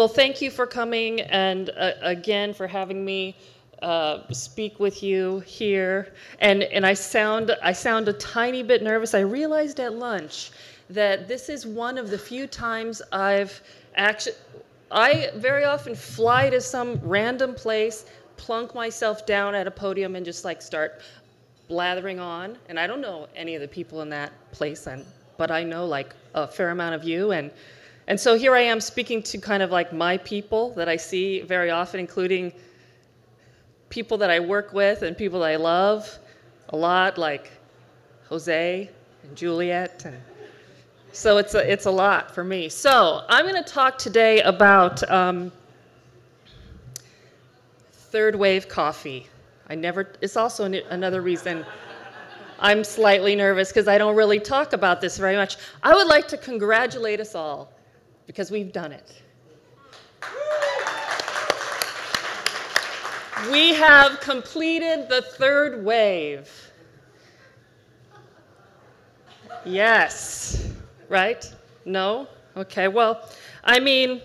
well, thank you for coming and uh, again for having me uh, speak with you here. And, and I, sound, I sound a tiny bit nervous. I realized at lunch that this is one of the few times I've actually, I very often fly to some random place, plunk myself down at a podium, and just like start blathering on. And I don't know any of the people in that place, and, but I know like a fair amount of you. And, and so here I am speaking to kind of like my people that I see very often, including people that I work with and people that I love a lot, like Jose and Juliet so it's a, it's a lot for me. So I'm going to talk today about um, third wave coffee. I never, it's also an, another reason I'm slightly nervous because I don't really talk about this very much. I would like to congratulate us all because we've done it. We have completed the third wave. Yes right? No? Okay, well, I mean,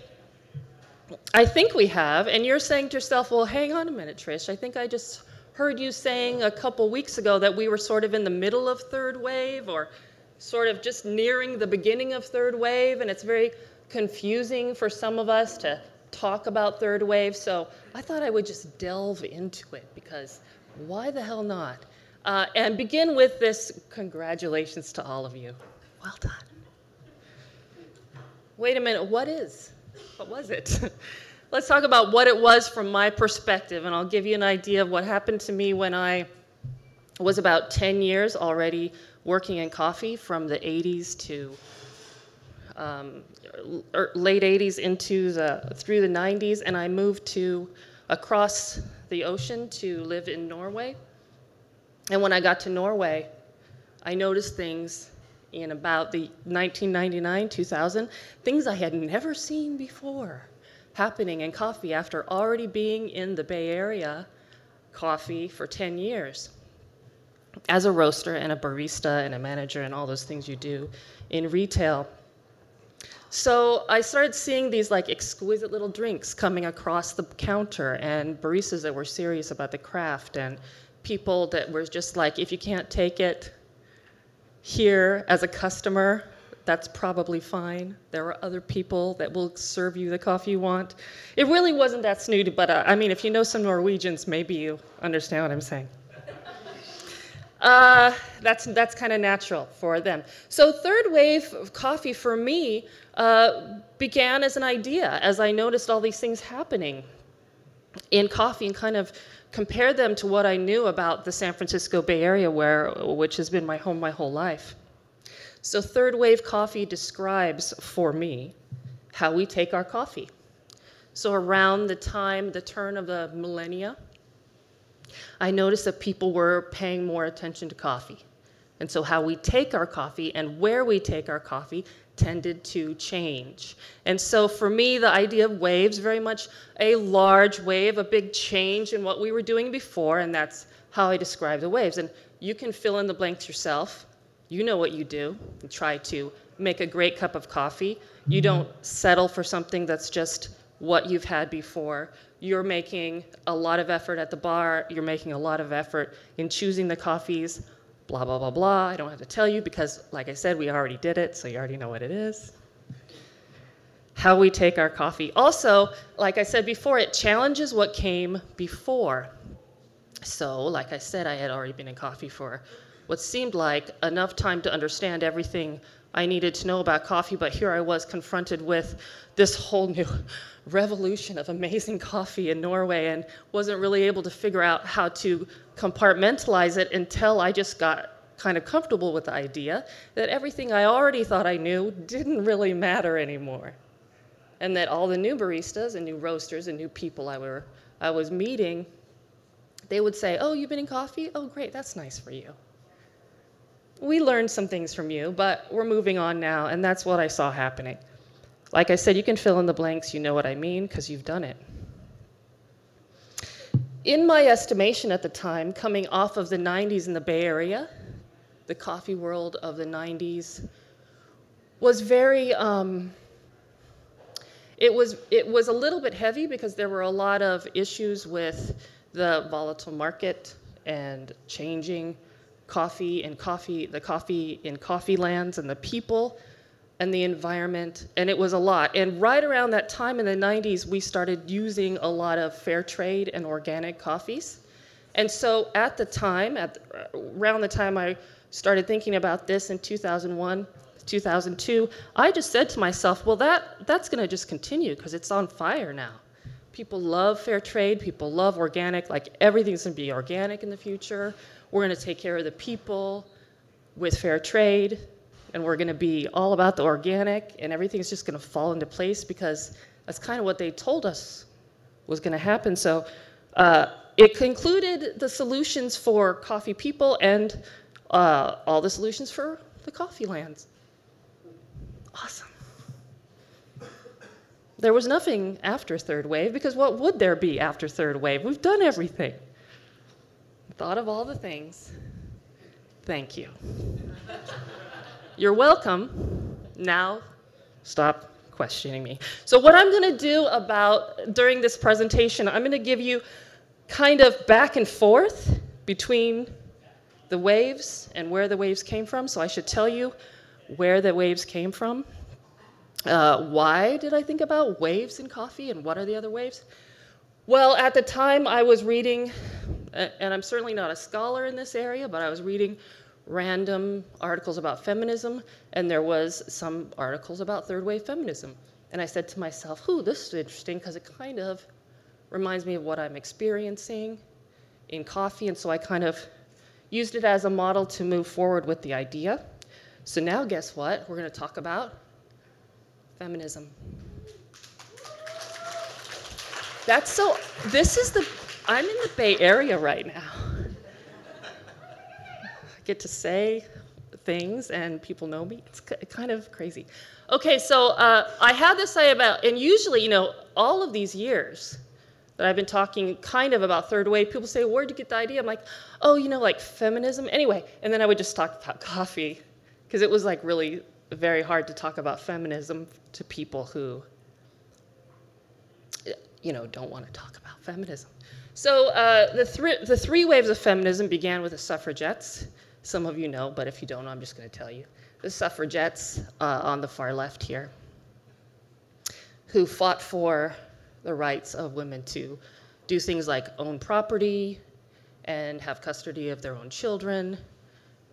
I think we have, and you're saying to yourself, well, hang on a minute, Trish. I think I just heard you saying a couple weeks ago that we were sort of in the middle of third wave or sort of just nearing the beginning of third wave, and it's very confusing for some of us to talk about third wave. So I thought I would just delve into it because why the hell not? Uh, and begin with this congratulations to all of you. Well done wait a minute, what is? What was it? Let's talk about what it was from my perspective, and I'll give you an idea of what happened to me when I was about 10 years already working in coffee from the 80s to um, er, late 80s into the through the 90s, and I moved to across the ocean to live in Norway. And when I got to Norway, I noticed things in about the 1999 2000 things i had never seen before happening in coffee after already being in the bay area coffee for 10 years as a roaster and a barista and a manager and all those things you do in retail so i started seeing these like exquisite little drinks coming across the counter and baristas that were serious about the craft and people that were just like if you can't take it here as a customer, that's probably fine. There are other people that will serve you the coffee you want. It really wasn't that snooty, but uh, I mean, if you know some Norwegians, maybe you understand what I'm saying. Uh, that's that's kind of natural for them. So third wave of coffee for me uh, began as an idea as I noticed all these things happening in coffee and kind of compared them to what I knew about the San Francisco Bay Area, where, which has been my home my whole life. So, third wave coffee describes for me how we take our coffee. So, around the time, the turn of the millennia, I noticed that people were paying more attention to coffee. And so, how we take our coffee and where we take our coffee tended to change. And so for me, the idea of waves, very much a large wave, a big change in what we were doing before, and that's how I describe the waves. And you can fill in the blanks yourself. You know what you do. You try to make a great cup of coffee. You mm-hmm. don't settle for something that's just what you've had before. You're making a lot of effort at the bar. You're making a lot of effort in choosing the coffees blah, blah, blah, blah. I don't have to tell you because, like I said, we already did it, so you already know what it is. How we take our coffee. Also, like I said before, it challenges what came before. So, like I said, I had already been in coffee for what seemed like enough time to understand everything I needed to know about coffee, but here I was confronted with this whole new revolution of amazing coffee in Norway and wasn't really able to figure out how to compartmentalize it until I just got kind of comfortable with the idea that everything I already thought I knew didn't really matter anymore. And that all the new baristas and new roasters and new people I, were, I was meeting, they would say, Oh, you've been in coffee? Oh, great, that's nice for you. We learned some things from you, but we're moving on now, and that's what I saw happening. Like I said, you can fill in the blanks, you know what I mean, because you've done it. In my estimation at the time, coming off of the 90s in the Bay Area, the coffee world of the 90s was very, um, it was it was a little bit heavy because there were a lot of issues with the volatile market and changing coffee and coffee the coffee in coffee lands and the people and the environment and it was a lot. And right around that time in the 90s we started using a lot of fair trade and organic coffees. And so at the time at around the time i started thinking about this in 2001 2002 i just said to myself well that that's going to just continue because it's on fire now. People love fair trade people love organic like everything's going to be organic in the future we're going to take care of the people with fair trade and we're going to be all about the organic and everything's just going to fall into place because that's kind of what they told us was going to happen so uh, it concluded the solutions for coffee people and uh, all the solutions for the coffee lands awesome. There was nothing after third wave because what would there be after third wave? We've done everything. Thought of all the things. Thank you. You're welcome. Now, stop questioning me. So, what I'm going to do about during this presentation, I'm going to give you kind of back and forth between the waves and where the waves came from. So, I should tell you where the waves came from. Uh, why did I think about waves in coffee and what are the other waves? Well, at the time I was reading, and I'm certainly not a scholar in this area, but I was reading random articles about feminism, and there was some articles about third wave feminism. And I said to myself, "Ooh, this is interesting because it kind of reminds me of what I'm experiencing in coffee." And so I kind of used it as a model to move forward with the idea. So now, guess what? We're going to talk about feminism. That's so, this is the, I'm in the Bay Area right now. I get to say things and people know me. It's kind of crazy. Okay, so uh, I had this idea about, and usually, you know, all of these years that I've been talking kind of about third wave, people say, Where'd you get the idea? I'm like, Oh, you know, like feminism. Anyway, and then I would just talk about coffee because it was like really very hard to talk about feminism to people who you know don't want to talk about feminism so uh, the, three, the three waves of feminism began with the suffragettes some of you know but if you don't i'm just going to tell you the suffragettes uh, on the far left here who fought for the rights of women to do things like own property and have custody of their own children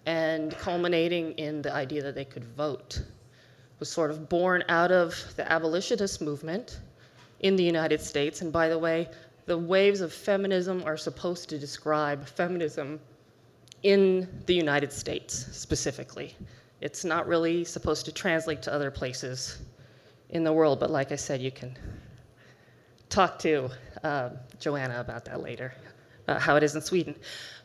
and culminating in the idea that they could vote was sort of born out of the abolitionist movement in the United States. And by the way, the waves of feminism are supposed to describe feminism in the United States specifically. It's not really supposed to translate to other places in the world, but like I said, you can talk to uh, Joanna about that later uh, how it is in Sweden.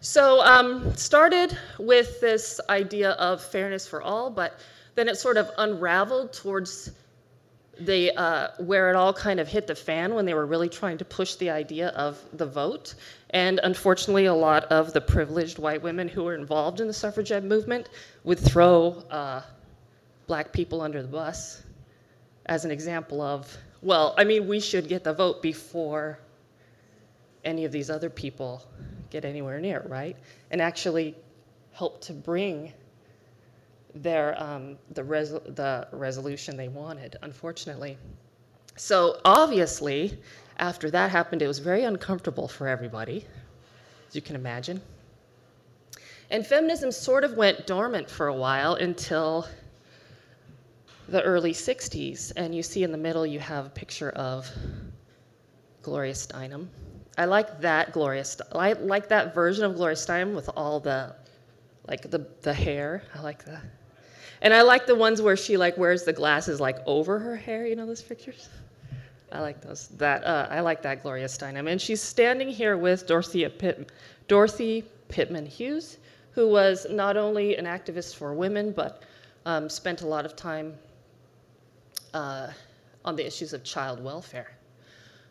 So um, started with this idea of fairness for all, but then it sort of unraveled towards the uh, where it all kind of hit the fan when they were really trying to push the idea of the vote. And unfortunately, a lot of the privileged white women who were involved in the suffragette movement would throw uh, black people under the bus as an example of, well, I mean, we should get the vote before any of these other people get anywhere near, right? And actually help to bring their um, the, res- the resolution they wanted, unfortunately. So obviously, after that happened, it was very uncomfortable for everybody, as you can imagine. And feminism sort of went dormant for a while until the early 60s. And you see in the middle, you have a picture of Gloria Steinem. I like that Gloria. St- I like that version of Gloria Steinem with all the, like the the hair. I like that, and I like the ones where she like wears the glasses like over her hair. You know those pictures. I like those. That uh, I like that Gloria Steinem, and she's standing here with Dorothea Pitt, Dorothy Pitman Hughes, who was not only an activist for women but um, spent a lot of time uh, on the issues of child welfare,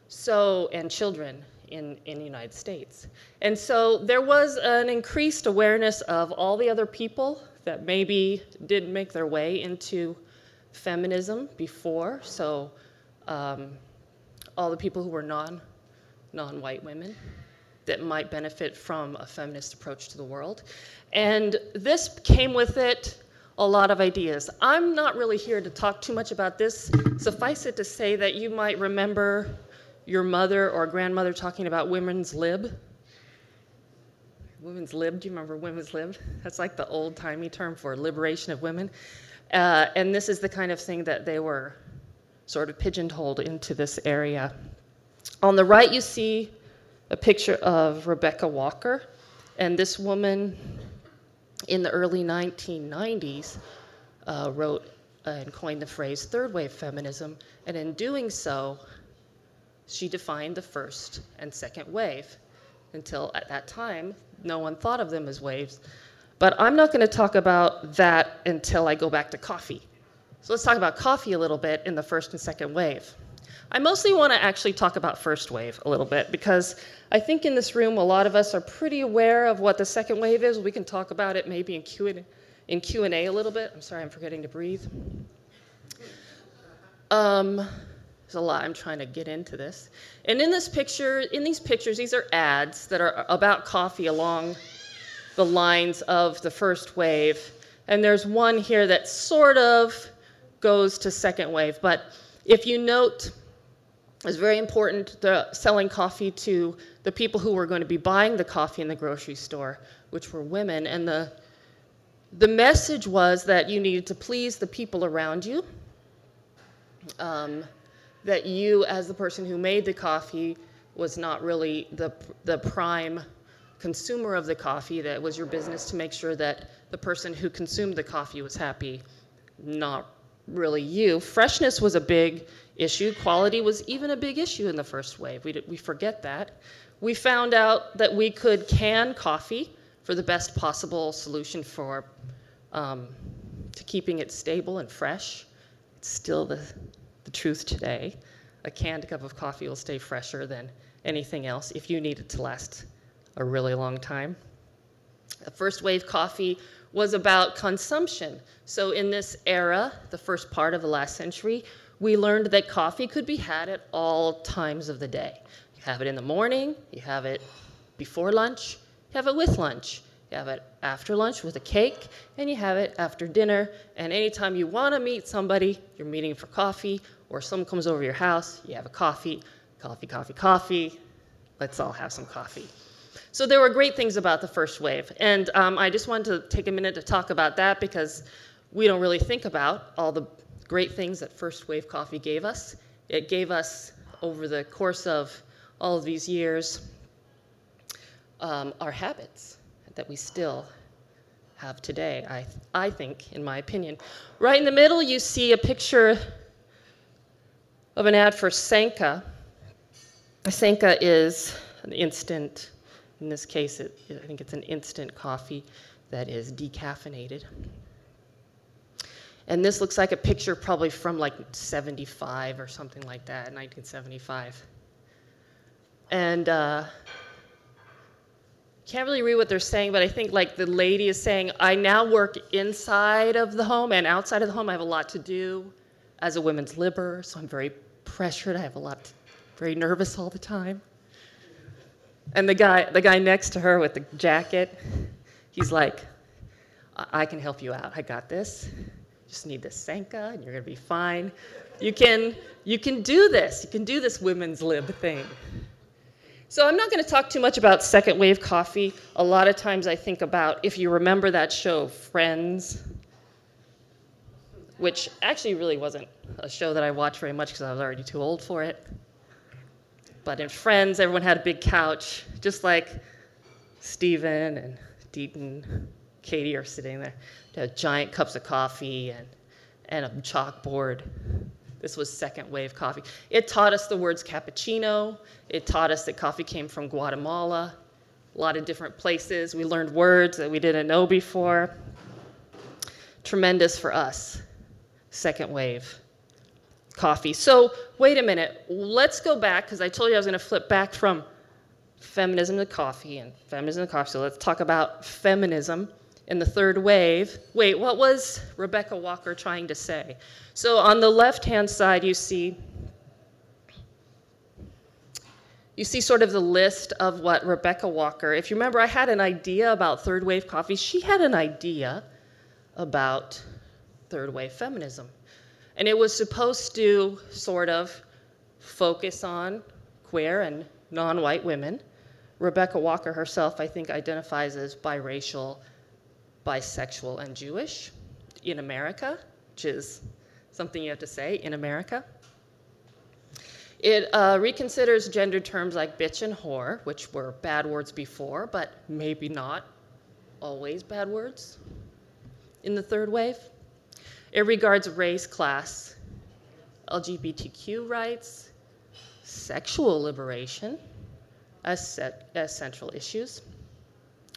so and children in, in the United States. And so there was an increased awareness of all the other people that maybe didn't make their way into feminism before. So um, all the people who were non non white women that might benefit from a feminist approach to the world. And this came with it a lot of ideas. I'm not really here to talk too much about this. Suffice it to say that you might remember your mother or grandmother talking about women's lib. Women's lib, do you remember women's lib? That's like the old timey term for liberation of women. Uh, and this is the kind of thing that they were sort of pigeonholed into this area. On the right, you see a picture of Rebecca Walker. And this woman in the early 1990s uh, wrote and coined the phrase third wave feminism. And in doing so, she defined the first and second wave. Until at that time, no one thought of them as waves. But I'm not going to talk about that until I go back to coffee. So let's talk about coffee a little bit in the first and second wave. I mostly want to actually talk about first wave a little bit because I think in this room a lot of us are pretty aware of what the second wave is. We can talk about it maybe in Q&A, in Q&A a little bit. I'm sorry, I'm forgetting to breathe. Um, there's a lot. I'm trying to get into this. And in this picture, in these pictures, these are ads that are about coffee along the lines of the first wave. And there's one here that sort of goes to second wave. But if you note, it's very important the selling coffee to the people who were going to be buying the coffee in the grocery store, which were women. And the, the message was that you needed to please the people around you. Um, that you, as the person who made the coffee, was not really the, the prime consumer of the coffee, that was your business to make sure that the person who consumed the coffee was happy, not really you. Freshness was a big issue. Quality was even a big issue in the first wave. We, we forget that. We found out that we could can coffee for the best possible solution for um, to keeping it stable and fresh. It's still the the truth today. A canned cup of coffee will stay fresher than anything else if you need it to last a really long time. The first wave coffee was about consumption. So, in this era, the first part of the last century, we learned that coffee could be had at all times of the day. You have it in the morning, you have it before lunch, you have it with lunch, you have it after lunch with a cake, and you have it after dinner. And anytime you want to meet somebody, you're meeting for coffee, or someone comes over your house, you have a coffee, coffee, coffee, coffee. Let's all have some coffee. So there were great things about the first wave. And um, I just wanted to take a minute to talk about that because we don't really think about all the great things that first wave coffee gave us. It gave us, over the course of all of these years, um, our habits that we still have today, I, I think, in my opinion. Right in the middle, you see a picture of an ad for Sanka. Sanka is an instant, in this case, it, I think it's an instant coffee that is decaffeinated. And this looks like a picture probably from like 75 or something like that, 1975. And uh, can't really read what they're saying, but I think like the lady is saying, I now work inside of the home and outside of the home. I have a lot to do as a women's liber, so I'm very pressured. I have a lot, to, very nervous all the time. And the guy, the guy next to her with the jacket, he's like, I, I can help you out. I got this. Just need this Sanka, and you're gonna be fine. You can, you can do this. You can do this women's lib thing. So I'm not going to talk too much about second wave coffee. A lot of times I think about if you remember that show, Friends, which actually really wasn't a show that I watched very much because I was already too old for it. But in Friends, everyone had a big couch, just like Steven and Deaton, Katie are sitting there. They had giant cups of coffee and, and a chalkboard. This was second wave coffee. It taught us the words cappuccino. It taught us that coffee came from Guatemala, a lot of different places. We learned words that we didn't know before. Tremendous for us, second wave coffee. So, wait a minute. Let's go back, because I told you I was going to flip back from feminism to coffee and feminism to coffee. So, let's talk about feminism in the third wave. Wait, what was Rebecca Walker trying to say? So on the left hand side, you see you see sort of the list of what Rebecca Walker, if you remember, I had an idea about third wave coffee. She had an idea about third wave feminism. And it was supposed to sort of focus on queer and non white women. Rebecca Walker herself, I think, identifies as biracial, bisexual, and Jewish in America, which is something you have to say in America. It uh, reconsiders gender terms like bitch and whore, which were bad words before, but maybe not always bad words in the third wave. It regards race, class, LGBTQ rights, sexual liberation as, set, as central issues.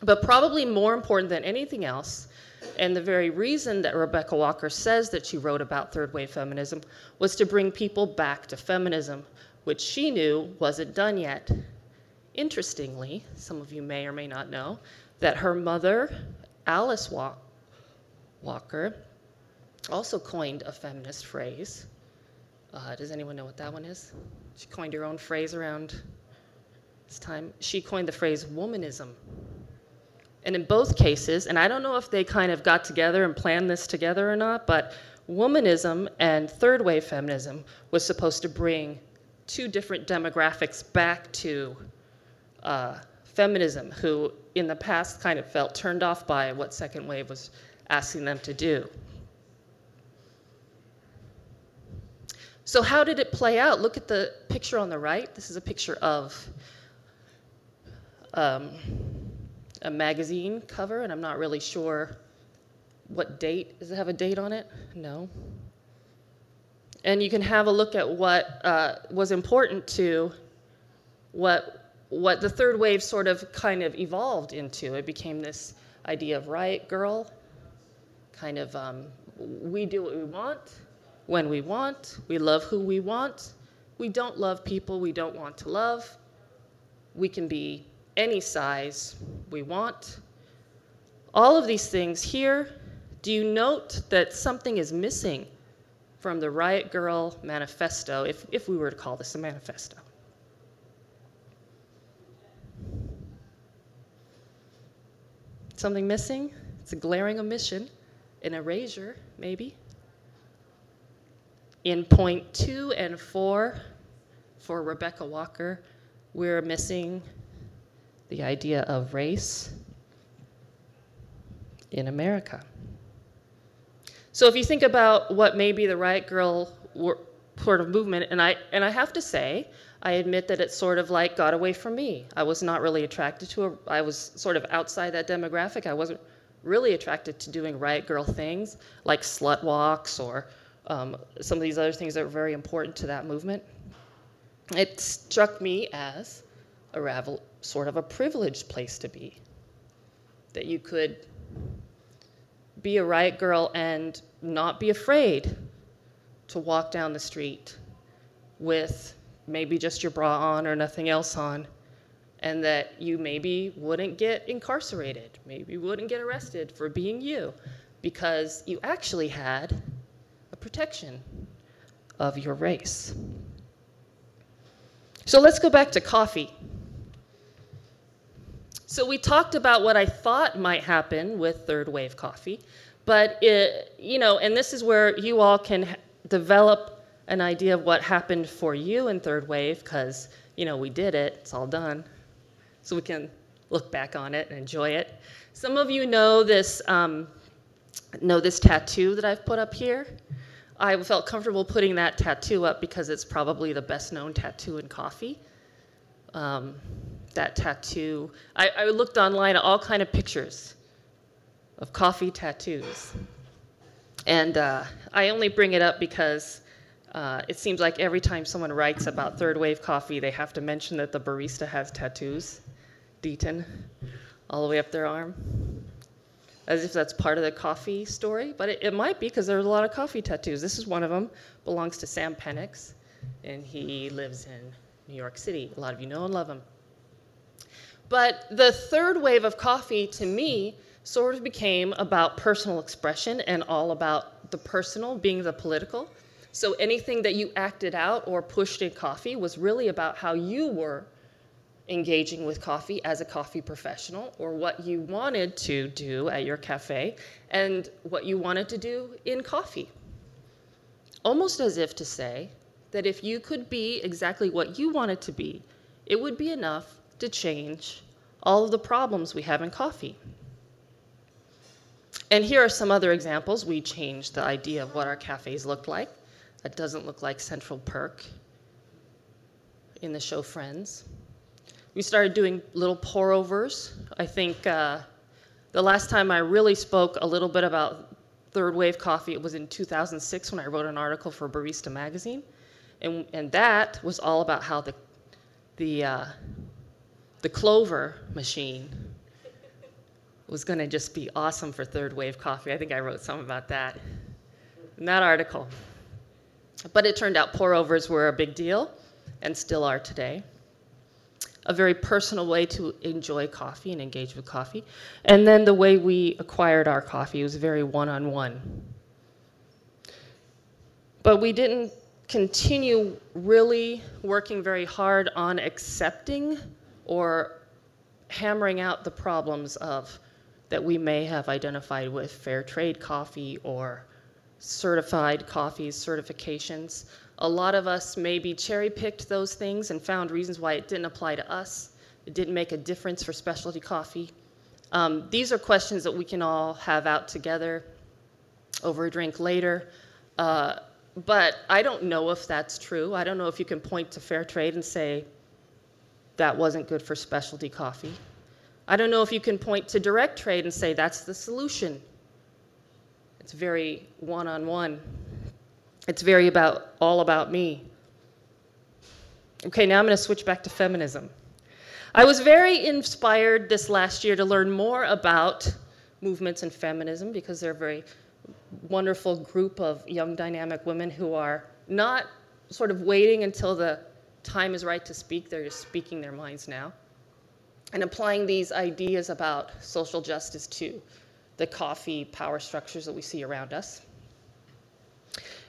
But probably more important than anything else, and the very reason that Rebecca Walker says that she wrote about third wave feminism was to bring people back to feminism, which she knew wasn't done yet. Interestingly, some of you may or may not know that her mother, Alice Walker, also coined a feminist phrase. Uh, does anyone know what that one is? She coined her own phrase around this time. She coined the phrase womanism. And in both cases, and I don't know if they kind of got together and planned this together or not, but womanism and third wave feminism was supposed to bring two different demographics back to uh, feminism, who in the past kind of felt turned off by what second wave was asking them to do. So, how did it play out? Look at the picture on the right. This is a picture of um, a magazine cover, and I'm not really sure what date. Does it have a date on it? No. And you can have a look at what uh, was important to what, what the third wave sort of kind of evolved into. It became this idea of riot girl, kind of um, we do what we want when we want, we love who we want. We don't love people we don't want to love. We can be any size we want. All of these things here, do you note that something is missing from the Riot Girl manifesto, if, if we were to call this a manifesto? Something missing? It's a glaring omission, an erasure, maybe. In point two and four for Rebecca Walker, we're missing the idea of race in America. So if you think about what maybe the Riot Girl sort of movement, and I and I have to say, I admit that it sort of like got away from me. I was not really attracted to it. I was sort of outside that demographic. I wasn't really attracted to doing Riot Girl things like slut walks or um, some of these other things that were very important to that movement. It struck me as a ravel, sort of a privileged place to be. That you could be a riot girl and not be afraid to walk down the street with maybe just your bra on or nothing else on, and that you maybe wouldn't get incarcerated, maybe wouldn't get arrested for being you because you actually had protection of your race. So let's go back to coffee. So we talked about what I thought might happen with third wave coffee, but it, you know, and this is where you all can develop an idea of what happened for you in third wave because you know we did it, it's all done, so we can look back on it and enjoy it. Some of you know this um, know this tattoo that I've put up here. I felt comfortable putting that tattoo up because it's probably the best known tattoo in coffee. Um, that tattoo, I, I, looked online at all kind of pictures of coffee tattoos. And uh, I only bring it up because uh, it seems like every time someone writes about third wave coffee, they have to mention that the barista has tattoos, Deaton, all the way up their arm as if that's part of the coffee story, but it, it might be because there's a lot of coffee tattoos. This is one of them, belongs to Sam Penix, and he lives in New York City. A lot of you know and love him. But the third wave of coffee, to me, sort of became about personal expression and all about the personal being the political. So anything that you acted out or pushed in coffee was really about how you were engaging with coffee as a coffee professional or what you wanted to do at your cafe and what you wanted to do in coffee. Almost as if to say that if you could be exactly what you wanted to be, it would be enough to change all of the problems we have in coffee. And here are some other examples. We changed the idea of what our cafes looked like. It doesn't look like Central Perk in the show Friends. We started doing little pour overs. I think uh, the last time I really spoke a little bit about third wave coffee, it was in 2006 when I wrote an article for Barista Magazine. And, and that was all about how the, the, uh, the Clover machine was going to just be awesome for third wave coffee. I think I wrote something about that in that article. But it turned out pour overs were a big deal and still are today. A very personal way to enjoy coffee and engage with coffee. And then the way we acquired our coffee was very one on one. But we didn't continue really working very hard on accepting or hammering out the problems of that we may have identified with fair trade coffee or certified coffees, certifications. A lot of us maybe cherry picked those things and found reasons why it didn't apply to us. It didn't make a difference for specialty coffee. Um, these are questions that we can all have out together over a drink later. Uh, but I don't know if that's true. I don't know if you can point to fair trade and say that wasn't good for specialty coffee. I don't know if you can point to direct trade and say that's the solution. It's very one on one. It's very about all about me. Okay, now I'm going to switch back to feminism. I was very inspired this last year to learn more about movements in feminism because they're a very wonderful group of young dynamic women who are not sort of waiting until the time is right to speak, they're just speaking their minds now and applying these ideas about social justice to the coffee power structures that we see around us.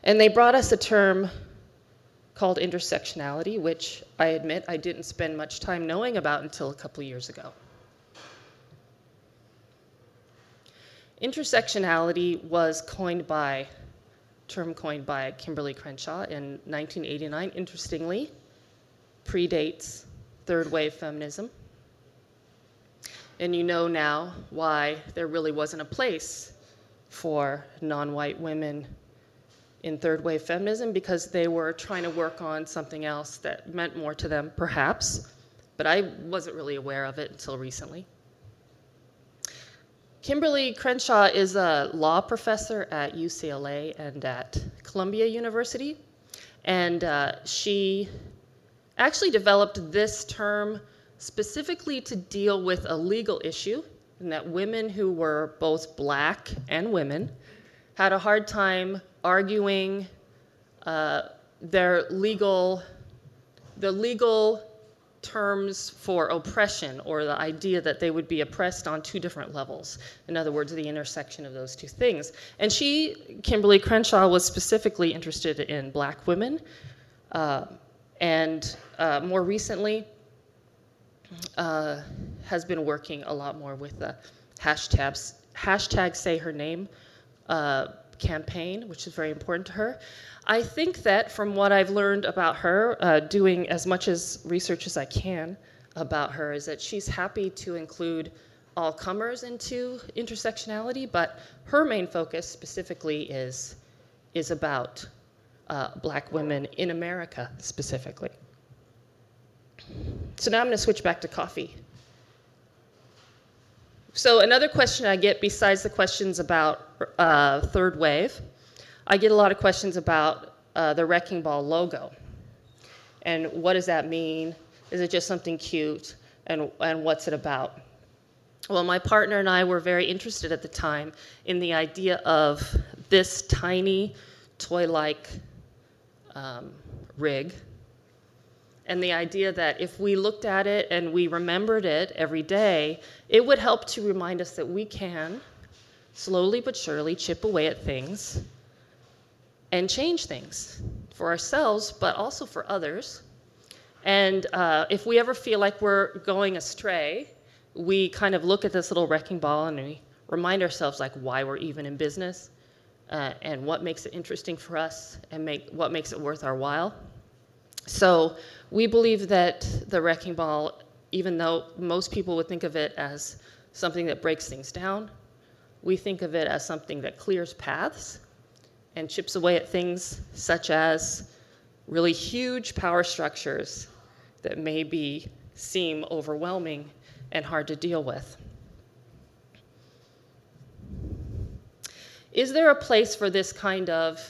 And they brought us a term called intersectionality, which I admit I didn't spend much time knowing about until a couple years ago. Intersectionality was coined by, term coined by Kimberlé Crenshaw in 1989. Interestingly, predates third wave feminism. And you know now why there really wasn't a place for non white women in third wave feminism because they were trying to work on something else that meant more to them, perhaps, but I wasn't really aware of it until recently. Kimberly Crenshaw is a law professor at UCLA and at Columbia University, and uh, she actually developed this term specifically to deal with a legal issue, and that women who were both black and women had a hard time arguing uh, their legal, the legal terms for oppression or the idea that they would be oppressed on two different levels. In other words, the intersection of those two things. And she, Kimberly Crenshaw, was specifically interested in black women. Uh, and uh, more recently, uh, has been working a lot more with the hashtags, hashtag say her name uh, campaign, which is very important to her. I think that from what I've learned about her, uh, doing as much as research as I can about her, is that she's happy to include all comers into intersectionality, but her main focus specifically is, is about uh, black women in America specifically. So now I'm going to switch back to coffee. So another question I get besides the questions about uh, third wave, I get a lot of questions about uh, the Wrecking Ball logo. And what does that mean? Is it just something cute? And, and what's it about? Well, my partner and I were very interested at the time in the idea of this tiny toy like um, rig and the idea that if we looked at it and we remembered it every day, it would help to remind us that we can slowly but surely chip away at things and change things for ourselves, but also for others. And uh, if we ever feel like we're going astray, we kind of look at this little wrecking ball and we remind ourselves like why we're even in business uh, and what makes it interesting for us and make what makes it worth our while. So we believe that the wrecking ball, even though most people would think of it as something that breaks things down, we think of it as something that clears paths and chips away at things such as really huge power structures that maybe seem overwhelming and hard to deal with. Is there a place for this kind of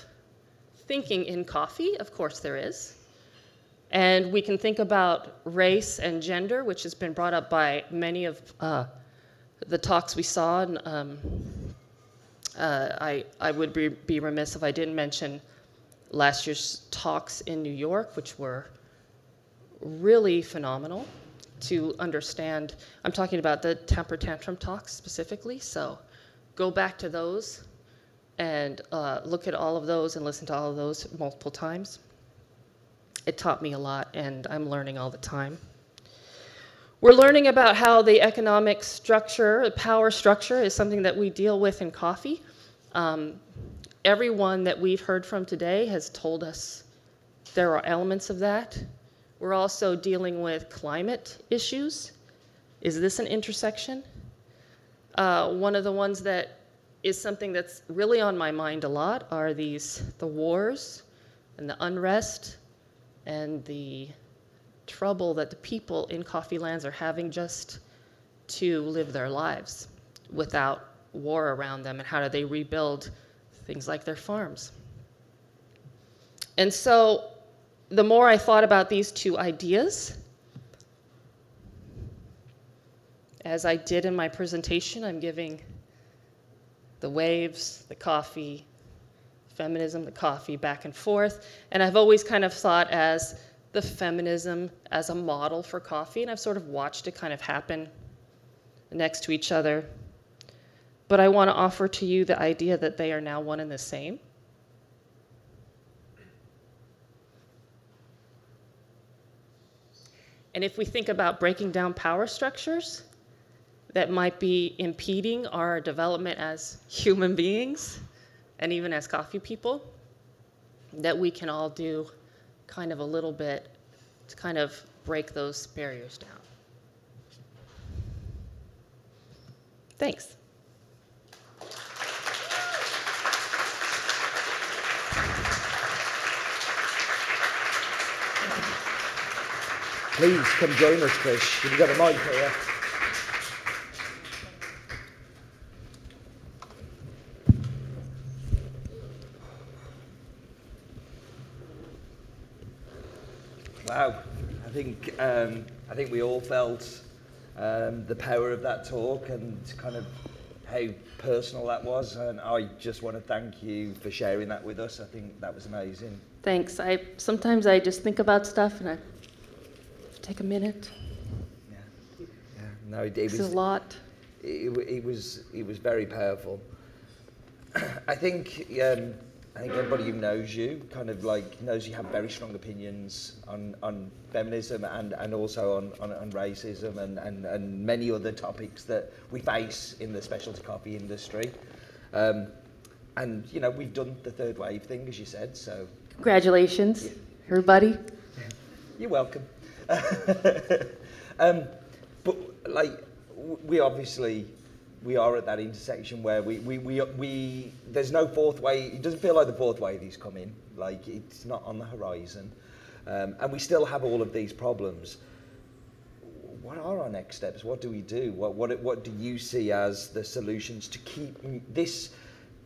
thinking in coffee? Of course, there is. And we can think about race and gender, which has been brought up by many of uh, the talks we saw. And, um, uh, I, I would be, be remiss if I didn't mention last year's talks in New York, which were really phenomenal to understand. I'm talking about the temper tantrum talks specifically, so go back to those and uh, look at all of those and listen to all of those multiple times. It taught me a lot, and I'm learning all the time. We're learning about how the economic structure, the power structure, is something that we deal with in coffee. Um, everyone that we've heard from today has told us there are elements of that. We're also dealing with climate issues. Is this an intersection? Uh, one of the ones that is something that's really on my mind a lot are these the wars and the unrest and the trouble that the people in coffee lands are having just to live their lives without war around them and how do they rebuild things like their farms. And so the more i thought about these two ideas as i did in my presentation i'm giving the waves, the coffee, feminism, the coffee, back and forth. And I've always kind of thought as the feminism as a model for coffee, and I've sort of watched it kind of happen next to each other. But I want to offer to you the idea that they are now one and the same. And if we think about breaking down power structures, that might be impeding our development as human beings and even as coffee people that we can all do kind of a little bit to kind of break those barriers down. Thanks. Please come join us, Chris. You've got a mic here. Wow, I think um, I think we all felt um, the power of that talk and kind of how personal that was. And I just want to thank you for sharing that with us. I think that was amazing. Thanks. I sometimes I just think about stuff and I take a minute. Yeah, yeah. No, it, it was a lot. it, it was it was very powerful. I think um, I think everybody who knows you kind of like knows you have very strong opinions on, on feminism and, and also on, on, on racism and, and, and many other topics that we face in the specialty coffee industry. Um, and you know we've done the third wave thing as you said, so Congratulations, everybody. You're welcome. um, but like we obviously we are at that intersection where we, we, we, we there's no fourth way. It doesn't feel like the fourth wave is coming. Like it's not on the horizon, um, and we still have all of these problems. What are our next steps? What do we do? What what what do you see as the solutions to keep this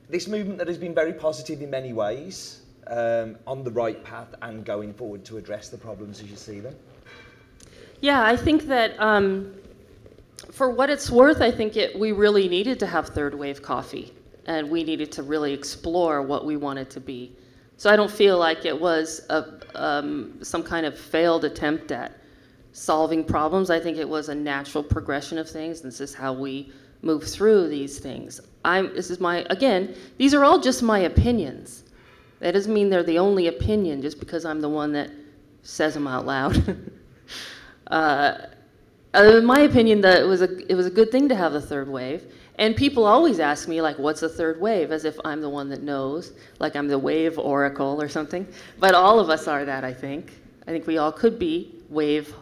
this movement that has been very positive in many ways um, on the right path and going forward to address the problems as you see them? Yeah, I think that um, for what it's worth, I think it, we really needed to have third wave coffee, and we needed to really explore what we wanted to be. So I don't feel like it was a, um, some kind of failed attempt at solving problems. I think it was a natural progression of things. This is how we move through these things. I'm, this is my again. These are all just my opinions. That doesn't mean they're the only opinion just because I'm the one that says them out loud. uh, in my opinion, that it was a it was a good thing to have the third wave. And people always ask me like, "What's the third wave?" As if I'm the one that knows, like I'm the wave oracle or something. But all of us are that, I think. I think we all could be wave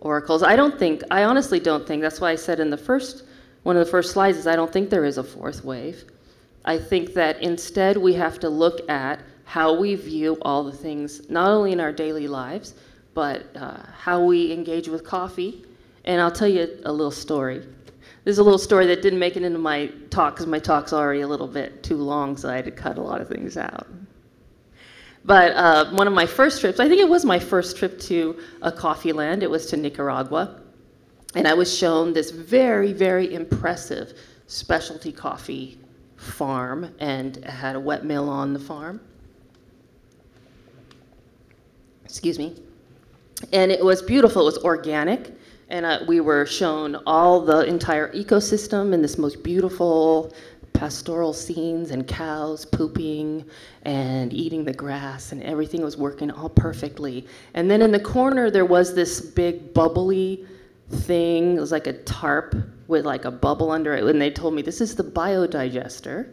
oracles. I don't think. I honestly don't think. That's why I said in the first one of the first slides is I don't think there is a fourth wave. I think that instead we have to look at how we view all the things, not only in our daily lives, but uh, how we engage with coffee. And I'll tell you a little story. There's a little story that didn't make it into my talk because my talk's already a little bit too long, so I had to cut a lot of things out. But uh, one of my first trips, I think it was my first trip to a coffee land, it was to Nicaragua. And I was shown this very, very impressive specialty coffee farm and had a wet mill on the farm. Excuse me. And it was beautiful, it was organic. And uh, we were shown all the entire ecosystem in this most beautiful pastoral scenes and cows pooping and eating the grass and everything was working all perfectly. And then in the corner there was this big bubbly thing. It was like a tarp with like a bubble under it. And they told me this is the biodigester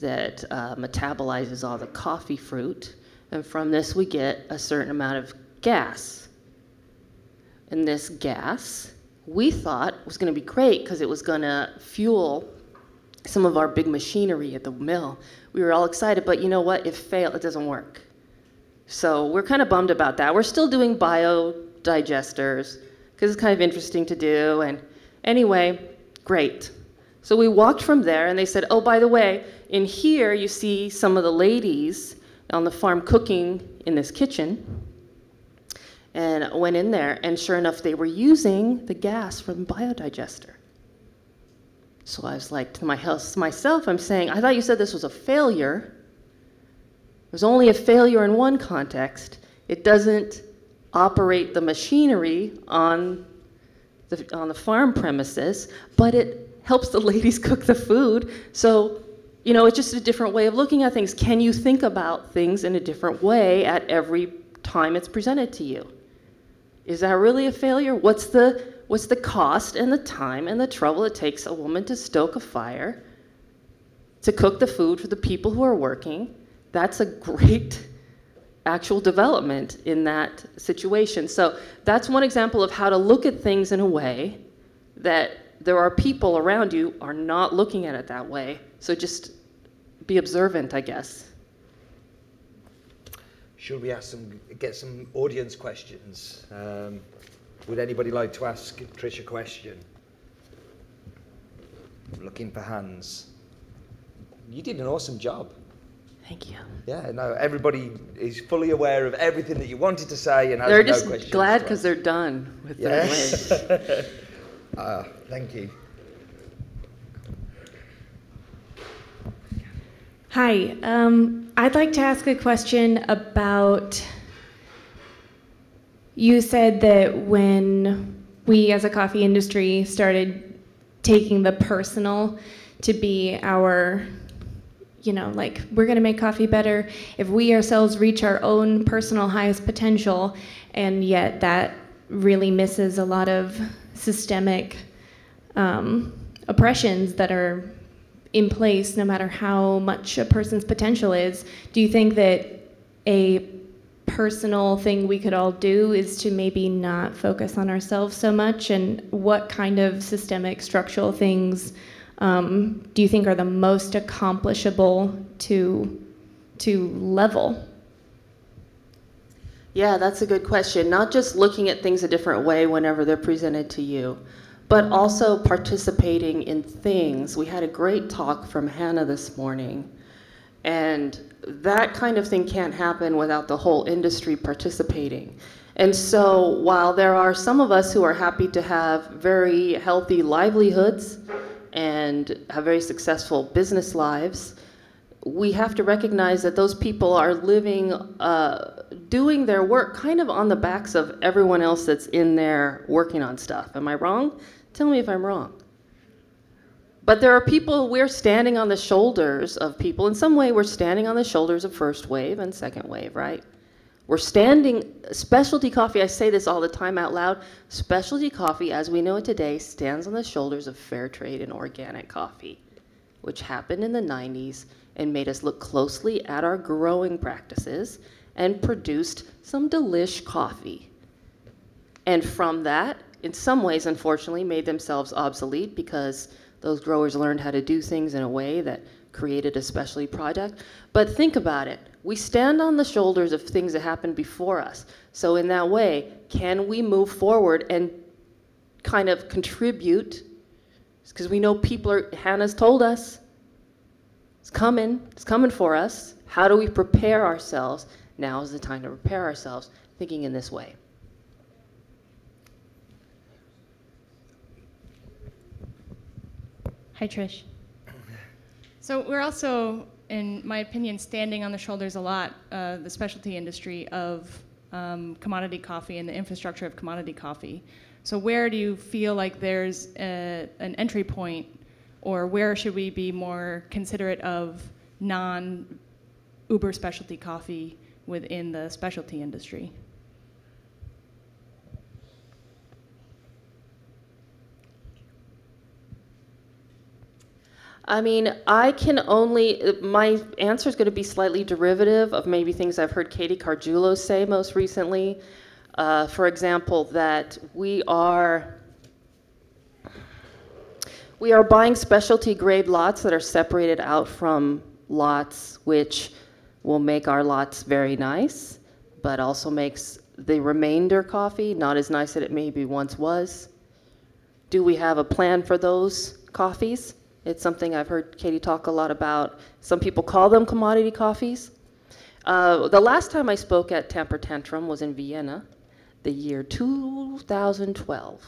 that uh, metabolizes all the coffee fruit. And from this, we get a certain amount of gas. And this gas, we thought was going to be great because it was going to fuel some of our big machinery at the mill. We were all excited, but you know what? It failed. It doesn't work. So we're kind of bummed about that. We're still doing biodigesters because it's kind of interesting to do. And anyway, great. So we walked from there, and they said, Oh, by the way, in here you see some of the ladies on the farm cooking in this kitchen. And went in there, and sure enough, they were using the gas from the biodigester. So I was like to my myself, I'm saying, I thought you said this was a failure. It was only a failure in one context. It doesn't operate the machinery on the, on the farm premises, but it helps the ladies cook the food. So, you know, it's just a different way of looking at things. Can you think about things in a different way at every time it's presented to you? Is that really a failure? What's the what's the cost and the time and the trouble it takes a woman to stoke a fire to cook the food for the people who are working? That's a great actual development in that situation. So that's one example of how to look at things in a way that there are people around you are not looking at it that way. So just be observant, I guess. Should we ask some, get some audience questions? Um, would anybody like to ask Trish a question? looking for hands. You did an awesome job. Thank you. Yeah, no, everybody is fully aware of everything that you wanted to say and has they're no just questions. glad because they're done with yes. their uh, thank you. Hi, um, I'd like to ask a question about. You said that when we as a coffee industry started taking the personal to be our you know, like we're going to make coffee better if we ourselves reach our own personal highest potential, and yet that really misses a lot of systemic um, oppressions that are in place no matter how much a person's potential is. Do you think that a personal thing we could all do is to maybe not focus on ourselves so much and what kind of systemic structural things um, do you think are the most accomplishable to to level? Yeah, that's a good question. Not just looking at things a different way whenever they're presented to you, but also participating in things. We had a great talk from Hannah this morning, and that kind of thing can't happen without the whole industry participating. And so, while there are some of us who are happy to have very healthy livelihoods and have very successful business lives, we have to recognize that those people are living, uh, doing their work kind of on the backs of everyone else that's in there working on stuff. Am I wrong? Tell me if I'm wrong. But there are people, we're standing on the shoulders of people. In some way, we're standing on the shoulders of first wave and second wave, right? We're standing, specialty coffee, I say this all the time out loud, specialty coffee, as we know it today, stands on the shoulders of fair trade and organic coffee, which happened in the 90s and made us look closely at our growing practices and produced some delish coffee. And from that, in some ways, unfortunately, made themselves obsolete because those growers learned how to do things in a way that created a specialty product. But think about it. We stand on the shoulders of things that happened before us. So in that way, can we move forward and kind of contribute? Because we know people are, Hannah's told us, it's coming, it's coming for us. How do we prepare ourselves? Now is the time to prepare ourselves, thinking in this way. Hi, Trish. So we're also, in my opinion, standing on the shoulders a lot, uh, the specialty industry of um, commodity coffee and the infrastructure of commodity coffee. So where do you feel like there's a, an entry point, or where should we be more considerate of non-uber specialty coffee within the specialty industry? I mean, I can only, my answer is going to be slightly derivative of maybe things I've heard Katie Carguilo say most recently. Uh, for example, that we are, we are buying specialty grade lots that are separated out from lots which will make our lots very nice, but also makes the remainder coffee not as nice as it maybe once was. Do we have a plan for those coffees? It's something I've heard Katie talk a lot about. Some people call them commodity coffees. Uh, the last time I spoke at Tamper Tantrum was in Vienna, the year 2012.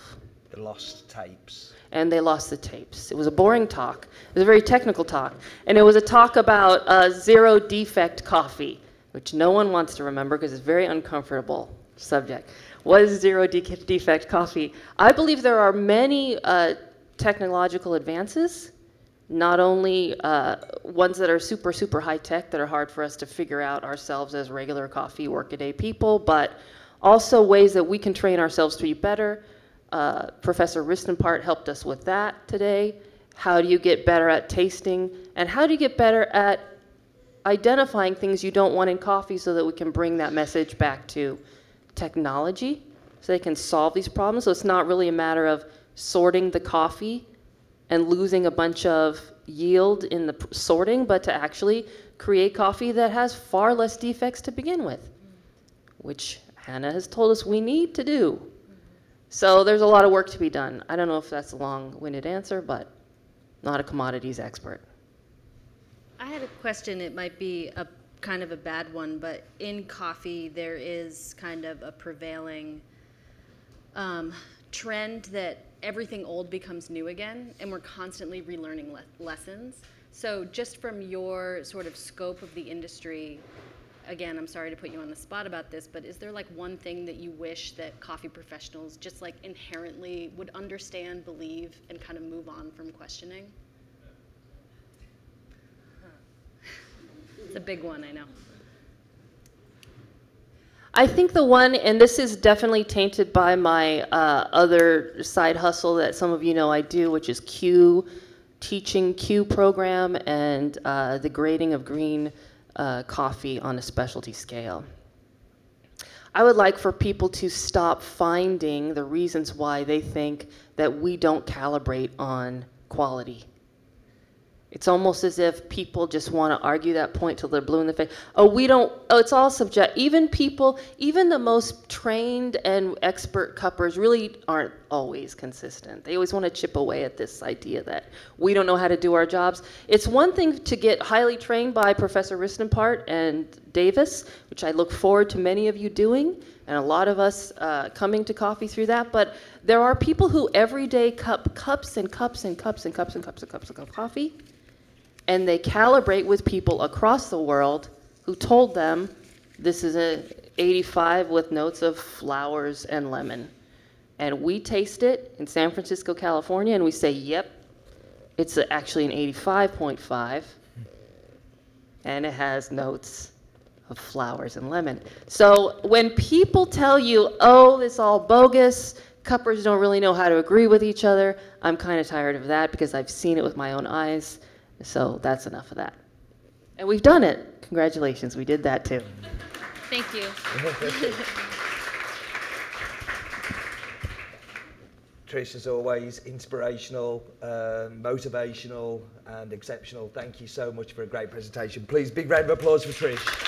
The lost tapes. And they lost the tapes. It was a boring talk. It was a very technical talk. And it was a talk about uh, zero defect coffee, which no one wants to remember because it's a very uncomfortable subject. What is zero de- defect coffee? I believe there are many uh, technological advances not only uh, ones that are super, super high tech that are hard for us to figure out ourselves as regular coffee workaday people, but also ways that we can train ourselves to be better. Uh, Professor Ristenpart helped us with that today. How do you get better at tasting? And how do you get better at identifying things you don't want in coffee so that we can bring that message back to technology so they can solve these problems? So it's not really a matter of sorting the coffee and losing a bunch of yield in the sorting, but to actually create coffee that has far less defects to begin with, which Hannah has told us we need to do. So there's a lot of work to be done. I don't know if that's a long-winded answer, but not a commodities expert. I had a question. It might be a kind of a bad one, but in coffee there is kind of a prevailing um, trend that everything old becomes new again, and we're constantly relearning le- lessons. So, just from your sort of scope of the industry, again, I'm sorry to put you on the spot about this, but is there like one thing that you wish that coffee professionals just like inherently would understand, believe, and kind of move on from questioning? It's a big one, I know. I think the one, and this is definitely tainted by my uh, other side hustle that some of you know I do, which is Q, teaching Q program and uh, the grading of green uh, coffee on a specialty scale. I would like for people to stop finding the reasons why they think that we don't calibrate on quality it's almost as if people just want to argue that point till they're blue in the face. Oh, we don't, oh, it's all subject. Even people, even the most trained and expert cuppers really aren't always consistent. They always want to chip away at this idea that we don't know how to do our jobs. It's one thing to get highly trained by Professor Ristenpart and Davis, which I look forward to many of you doing, and a lot of us uh, coming to coffee through that. But there are people who every day cup cups and cups and cups and cups and cups and cups of coffee and they calibrate with people across the world who told them this is an 85 with notes of flowers and lemon. And we taste it in San Francisco, California, and we say, yep, it's actually an 85.5, and it has notes of flowers and lemon. So when people tell you, oh, this all bogus, cuppers don't really know how to agree with each other, I'm kind of tired of that because I've seen it with my own eyes. So that's enough of that. And we've done it. Congratulations, we did that too. Thank you. Trish, as always, inspirational, uh, motivational, and exceptional. Thank you so much for a great presentation. Please, big round of applause for Trish.